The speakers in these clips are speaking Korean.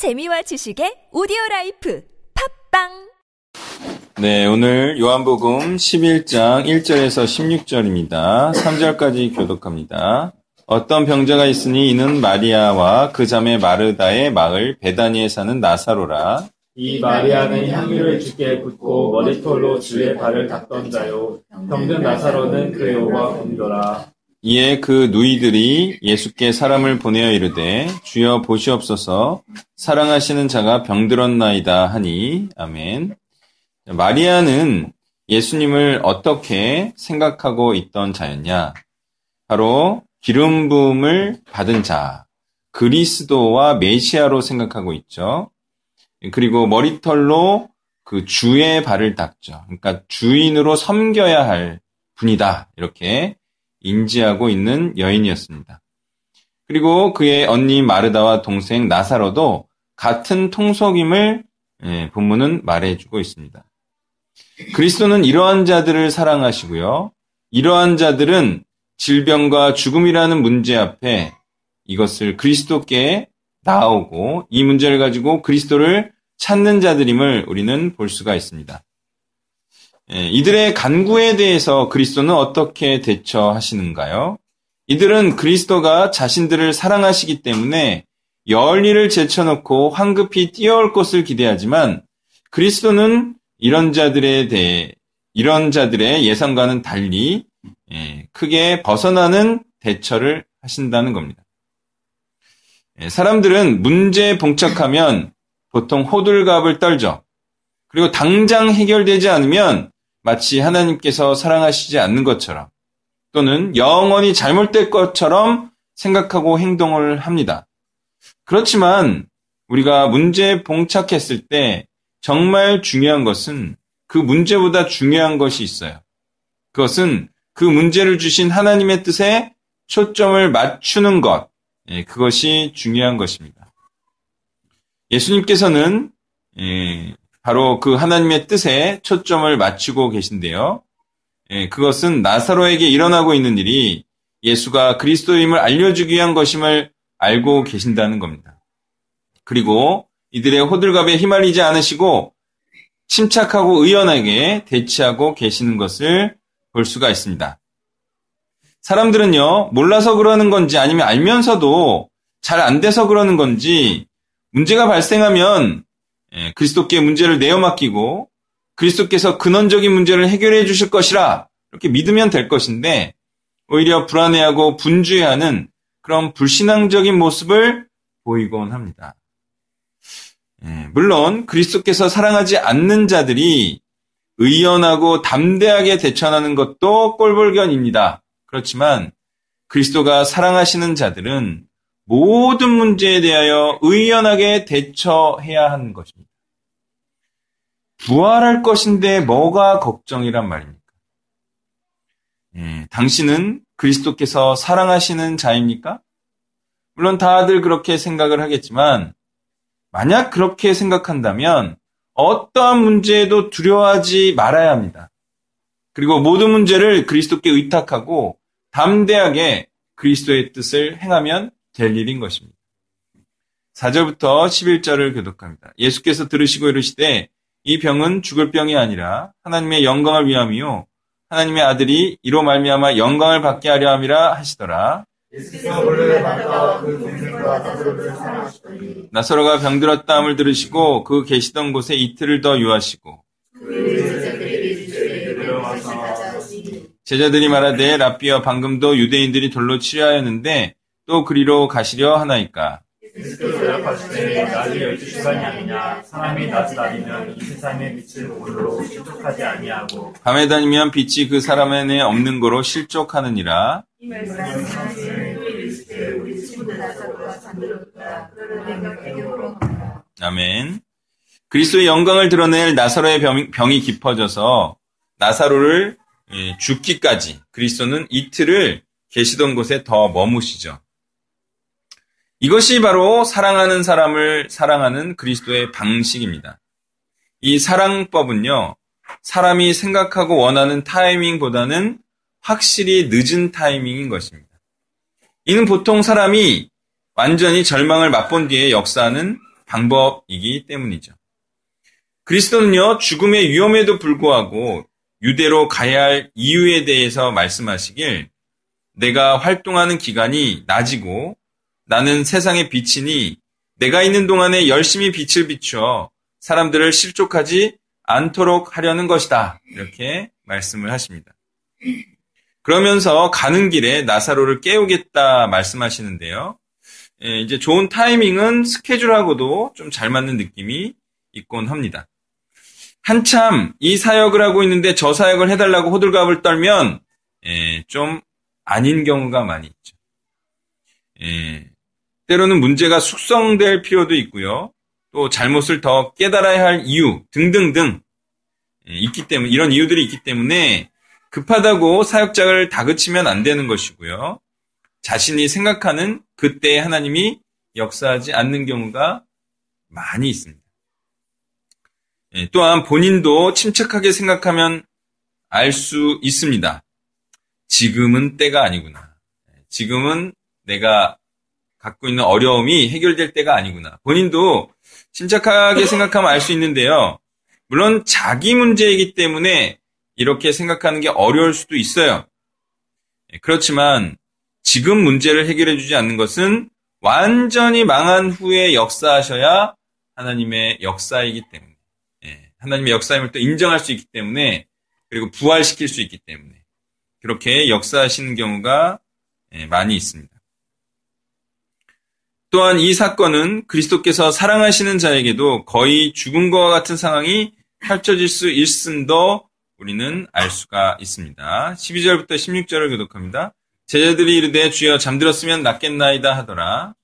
재미와 지식의 오디오 라이프 팟빵 네, 오늘 요한복음 11장 1절에서 16절입니다. 3절까지 교독합니다. 어떤 병자가 있으니 이는 마리아와 그 자매 마르다의 마을 베다니에 사는 나사로라. 이 마리아는 향유를 주께 붓고 머리털로 주의 발을 닦던 자요. 병든 나사로는 그 오라버니더라. 이에 그 누이들이 예수께 사람을 보내어 이르되 주여 보시옵소서 사랑하시는 자가 병들었나이다 하니 아멘. 마리아는 예수님을 어떻게 생각하고 있던 자였냐? 바로 기름 부음을 받은 자, 그리스도와 메시아로 생각하고 있죠. 그리고 머리털로 그 주의 발을 닦죠. 그러니까 주인으로 섬겨야 할 분이다. 이렇게 인지하고 있는 여인이었습니다. 그리고 그의 언니 마르다와 동생 나사로도 같은 통속임을 예, 본문은 말해주고 있습니다. 그리스도는 이러한 자들을 사랑하시고요. 이러한 자들은 질병과 죽음이라는 문제 앞에 이것을 그리스도께 나오고 이 문제를 가지고 그리스도를 찾는 자들임을 우리는 볼 수가 있습니다. 예, 이들의 간구에 대해서 그리스도는 어떻게 대처하시는가요? 이들은 그리스도가 자신들을 사랑하시기 때문에 열리를 제쳐놓고 황급히 뛰어올 것을 기대하지만 그리스도는 이런 자들에 대해 이런 자들의 예상과는 달리 예, 크게 벗어나는 대처를 하신다는 겁니다. 예, 사람들은 문제에 봉착하면 보통 호들갑을 떨죠. 그리고 당장 해결되지 않으면 마치 하나님께서 사랑하시지 않는 것처럼 또는 영원히 잘못될 것처럼 생각하고 행동을 합니다. 그렇지만 우리가 문제에 봉착했을 때 정말 중요한 것은 그 문제보다 중요한 것이 있어요. 그것은 그 문제를 주신 하나님의 뜻에 초점을 맞추는 것, 예, 그것이 중요한 것입니다. 예수님께서는 예, 바로 그 하나님의 뜻에 초점을 맞추고 계신데요. 예, 그것은 나사로에게 일어나고 있는 일이 예수가 그리스도임을 알려주기 위한 것임을 알고 계신다는 겁니다. 그리고 이들의 호들갑에 휘말리지 않으시고 침착하고 의연하게 대치하고 계시는 것을 볼 수가 있습니다. 사람들은요, 몰라서 그러는 건지 아니면 알면서도 잘 안 돼서 그러는 건지 문제가 발생하면 예, 그리스도께 문제를 내어 맡기고 그리스도께서 근원적인 문제를 해결해 주실 것이라 이렇게 믿으면 될 것인데 오히려 불안해하고 분주해하는 그런 불신앙적인 모습을 보이곤 합니다. 예, 물론 그리스도께서 사랑하지 않는 자들이 의연하고 담대하게 대처하는 것도 꼴불견입니다. 그렇지만 그리스도가 사랑하시는 자들은 모든 문제에 대하여 의연하게 대처해야 하는 것입니다. 부활할 것인데 뭐가 걱정이란 말입니까? 예, 당신은 그리스도께서 사랑하시는 자입니까? 물론 다들 그렇게 생각을 하겠지만 만약 그렇게 생각한다면 어떠한 문제에도 두려워하지 말아야 합니다. 그리고 모든 문제를 그리스도께 의탁하고 담대하게 그리스도의 뜻을 행하면 될 일인 것입니다. 4절부터 11절을 교독합니다. 예수께서 들으시고 이르시되 이 병은 죽을 병이 아니라 하나님의 영광을 위함이요 하나님의 아들이 이로 말미암아 영광을 받게 하려 함이라 하시더라. 나사로가 병들었다함을 들으시고 그 계시던 곳에 이틀을 더 유하시고 제자들이 말하되 라비어 방금도 유대인들이 돌로 치려하였는데 또 그리로 가시려 하나이까. 낮이 12시간이 아니냐 사람이 낮에 다니면 이 세상의 빛을 모르로 실족하지 아니하고 밤에 다니면 빛이 그 사람 안에 없는 거로 실족하느니라. 아멘. 그리스도의 영광을 드러낼 나사로의 병, 이 깊어져서 나사로를 예, 죽기까지 그리스도는 이틀을 계시던 곳에 더 머무시죠. 이것이 바로 사랑하는 사람을 사랑하는 그리스도의 방식입니다. 이 사랑법은요, 사람이 생각하고 원하는 타이밍보다는 확실히 늦은 타이밍인 것입니다. 이는 보통 사람이 완전히 절망을 맛본 뒤에 역사하는 방법이기 때문이죠. 그리스도는요, 죽음의 위험에도 불구하고 유대로 가야 할 이유에 대해서 말씀하시길 내가 활동하는 기간이 낮이고 나는 세상의 빛이니 내가 있는 동안에 열심히 빛을 비추어 사람들을 실족하지 않도록 하려는 것이다. 이렇게 말씀을 하십니다. 그러면서 가는 길에 나사로를 깨우겠다 말씀하시는데요. 예, 이제 좋은 타이밍은 스케줄하고도 좀 잘 맞는 느낌이 있곤 합니다. 한참 이 사역을 하고 있는데 저 사역을 해달라고 호들갑을 떨면 예, 좀 아닌 경우가 많이 있죠. 예, 때로는 문제가 숙성될 필요도 있고요. 또 잘못을 더 깨달아야 할 이유 등등등 예, 있기 때문에 이런 이유들이 있기 때문에 급하다고 사역자를 다그치면 안 되는 것이고요. 자신이 생각하는 그때 하나님이 역사하지 않는 경우가 많이 있습니다. 예, 또한 본인도 침착하게 생각하면 알 수 있습니다. 지금은 때가 아니구나. 예, 지금은 내가 갖고 있는 어려움이 해결될 때가 아니구나. 본인도 침착하게 생각하면 알 수 있는데요. 물론 자기 문제이기 때문에 이렇게 생각하는 게 어려울 수도 있어요. 예, 그렇지만 지금 문제를 해결해 주지 않는 것은 완전히 망한 후에 역사하셔야 하나님의 역사이기 때문에. 하나님의 역사임을 또 인정할 수 있기 때문에 그리고 부활시킬 수 있기 때문에 그렇게 역사하시는 경우가 예, 많이 있습니다. 또한 이 사건은 그리스도께서 사랑하시는 자에게도 거의 죽은 것과 같은 상황이 펼쳐질 수 있음도 우리는 알 수가 있습니다. 12절부터 16절을 교독합니다. 제자들이 이르되 주여 잠들었으면 낫겠나이다 하더라.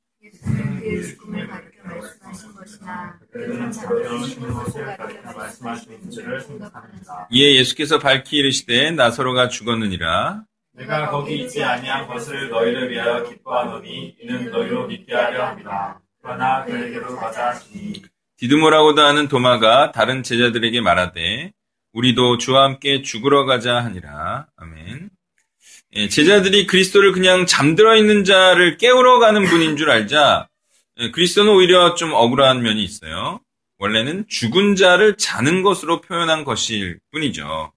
이에 예수께서 밝히 이르시되 나사로가 죽었느니라. 내가 거기 있지 아니한 것을 너희를 위하여 기뻐하노니 이는 너희로 믿게 하려 합니다. 그러나 그에게로 가자 하시니 디드모라고도 하는 도마가 다른 제자들에게 말하되 우리도 주와 함께 죽으러 가자 하니라. 아멘. 예, 제자들이 그리스도를 그냥 잠들어 있는 자를 깨우러 가는 분인 줄 알자 예, 그리스도는 오히려 좀 억울한 면이 있어요. 원래는 죽은 자를 자는 것으로 표현한 것일 뿐이죠.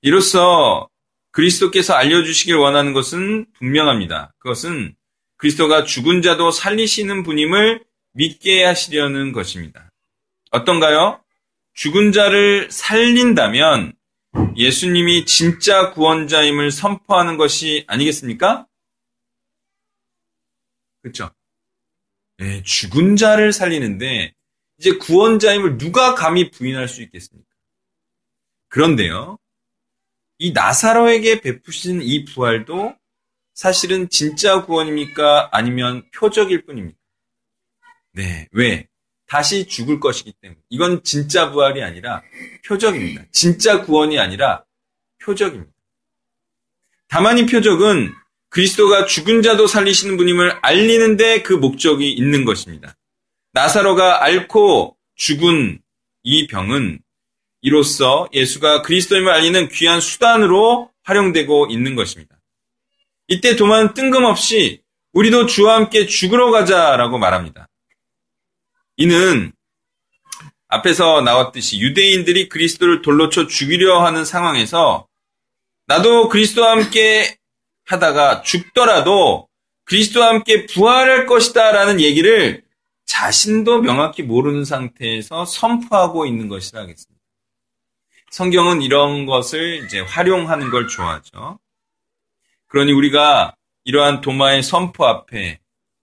이로써 그리스도께서 알려주시길 원하는 것은 분명합니다. 그것은 그리스도가 죽은 자도 살리시는 분임을 믿게 하시려는 것입니다. 어떤가요? 죽은 자를 살린다면 예수님이 진짜 구원자임을 선포하는 것이 아니겠습니까? 그렇죠? 네, 죽은 자를 살리는데 이제 구원자임을 누가 감히 부인할 수 있겠습니까? 그런데요. 이 나사로에게 베푸신 이 부활도 사실은 진짜 구원입니까? 아니면 표적일 뿐입니까? 네. 왜? 다시 죽을 것이기 때문에. 이건 진짜 부활이 아니라 표적입니다. 진짜 구원이 아니라 표적입니다. 다만 이 표적은 그리스도가 죽은 자도 살리시는 분임을 알리는데 그 목적이 있는 것입니다. 나사로가 앓고 죽은 이 병은 이로써 예수가 그리스도임을 알리는 귀한 수단으로 활용되고 있는 것입니다. 이때 도마는 뜬금없이 우리도 주와 함께 죽으러 가자라고 말합니다. 이는 앞에서 나왔듯이 유대인들이 그리스도를 돌로 쳐 죽이려 하는 상황에서 나도 그리스도와 함께 하다가 죽더라도 그리스도와 함께 부활할 것이다 라는 얘기를 자신도 명확히 모르는 상태에서 선포하고 있는 것이라 하겠습니다. 성경은 이런 것을 이제 활용하는 걸 좋아하죠. 그러니 우리가 이러한 도마의 선포 앞에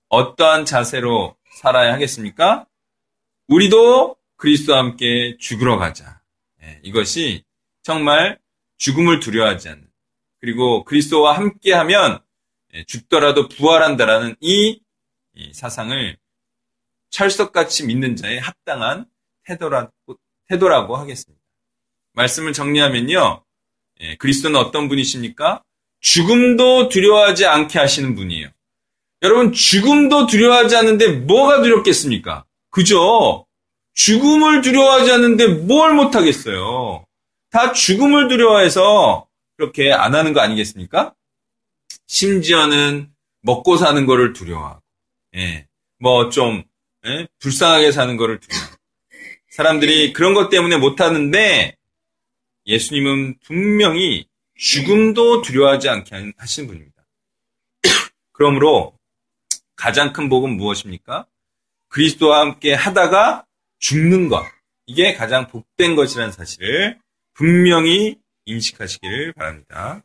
어떠한 자세로 살아야 하겠습니까? 우리도 그리스도와 함께 죽으러 가자. 네, 이것이 정말 죽음을 두려워하지 않는 그리고 그리스도와 함께하면 예, 죽더라도 부활한다라는 이 사상을 철석같이 믿는 자의 합당한 태도라고, 태도라고 하겠습니다. 말씀을 정리하면요. 예, 그리스도는 어떤 분이십니까? 죽음도 두려워하지 않게 하시는 분이에요. 여러분, 죽음도 두려워하지 않는데 뭐가 두렵겠습니까? 그죠? 죽음을 두려워하지 않는데 뭘 못하겠어요? 다 죽음을 두려워해서 그렇게 안 하는 거 아니겠습니까? 심지어는 먹고 사는 거를 두려워하고, 예, 뭐 좀 예? 불쌍하게 사는 거를 두고 사람들이 그런 것 때문에 못하는데 예수님은 분명히 죽음도 두려워하지 않게 하시는 분입니다. 그러므로 가장 큰 복은 무엇입니까? 그리스도와 함께 하다가 죽는 것. 이게 가장 복된 것이라는 사실을 분명히 인식하시기를 바랍니다.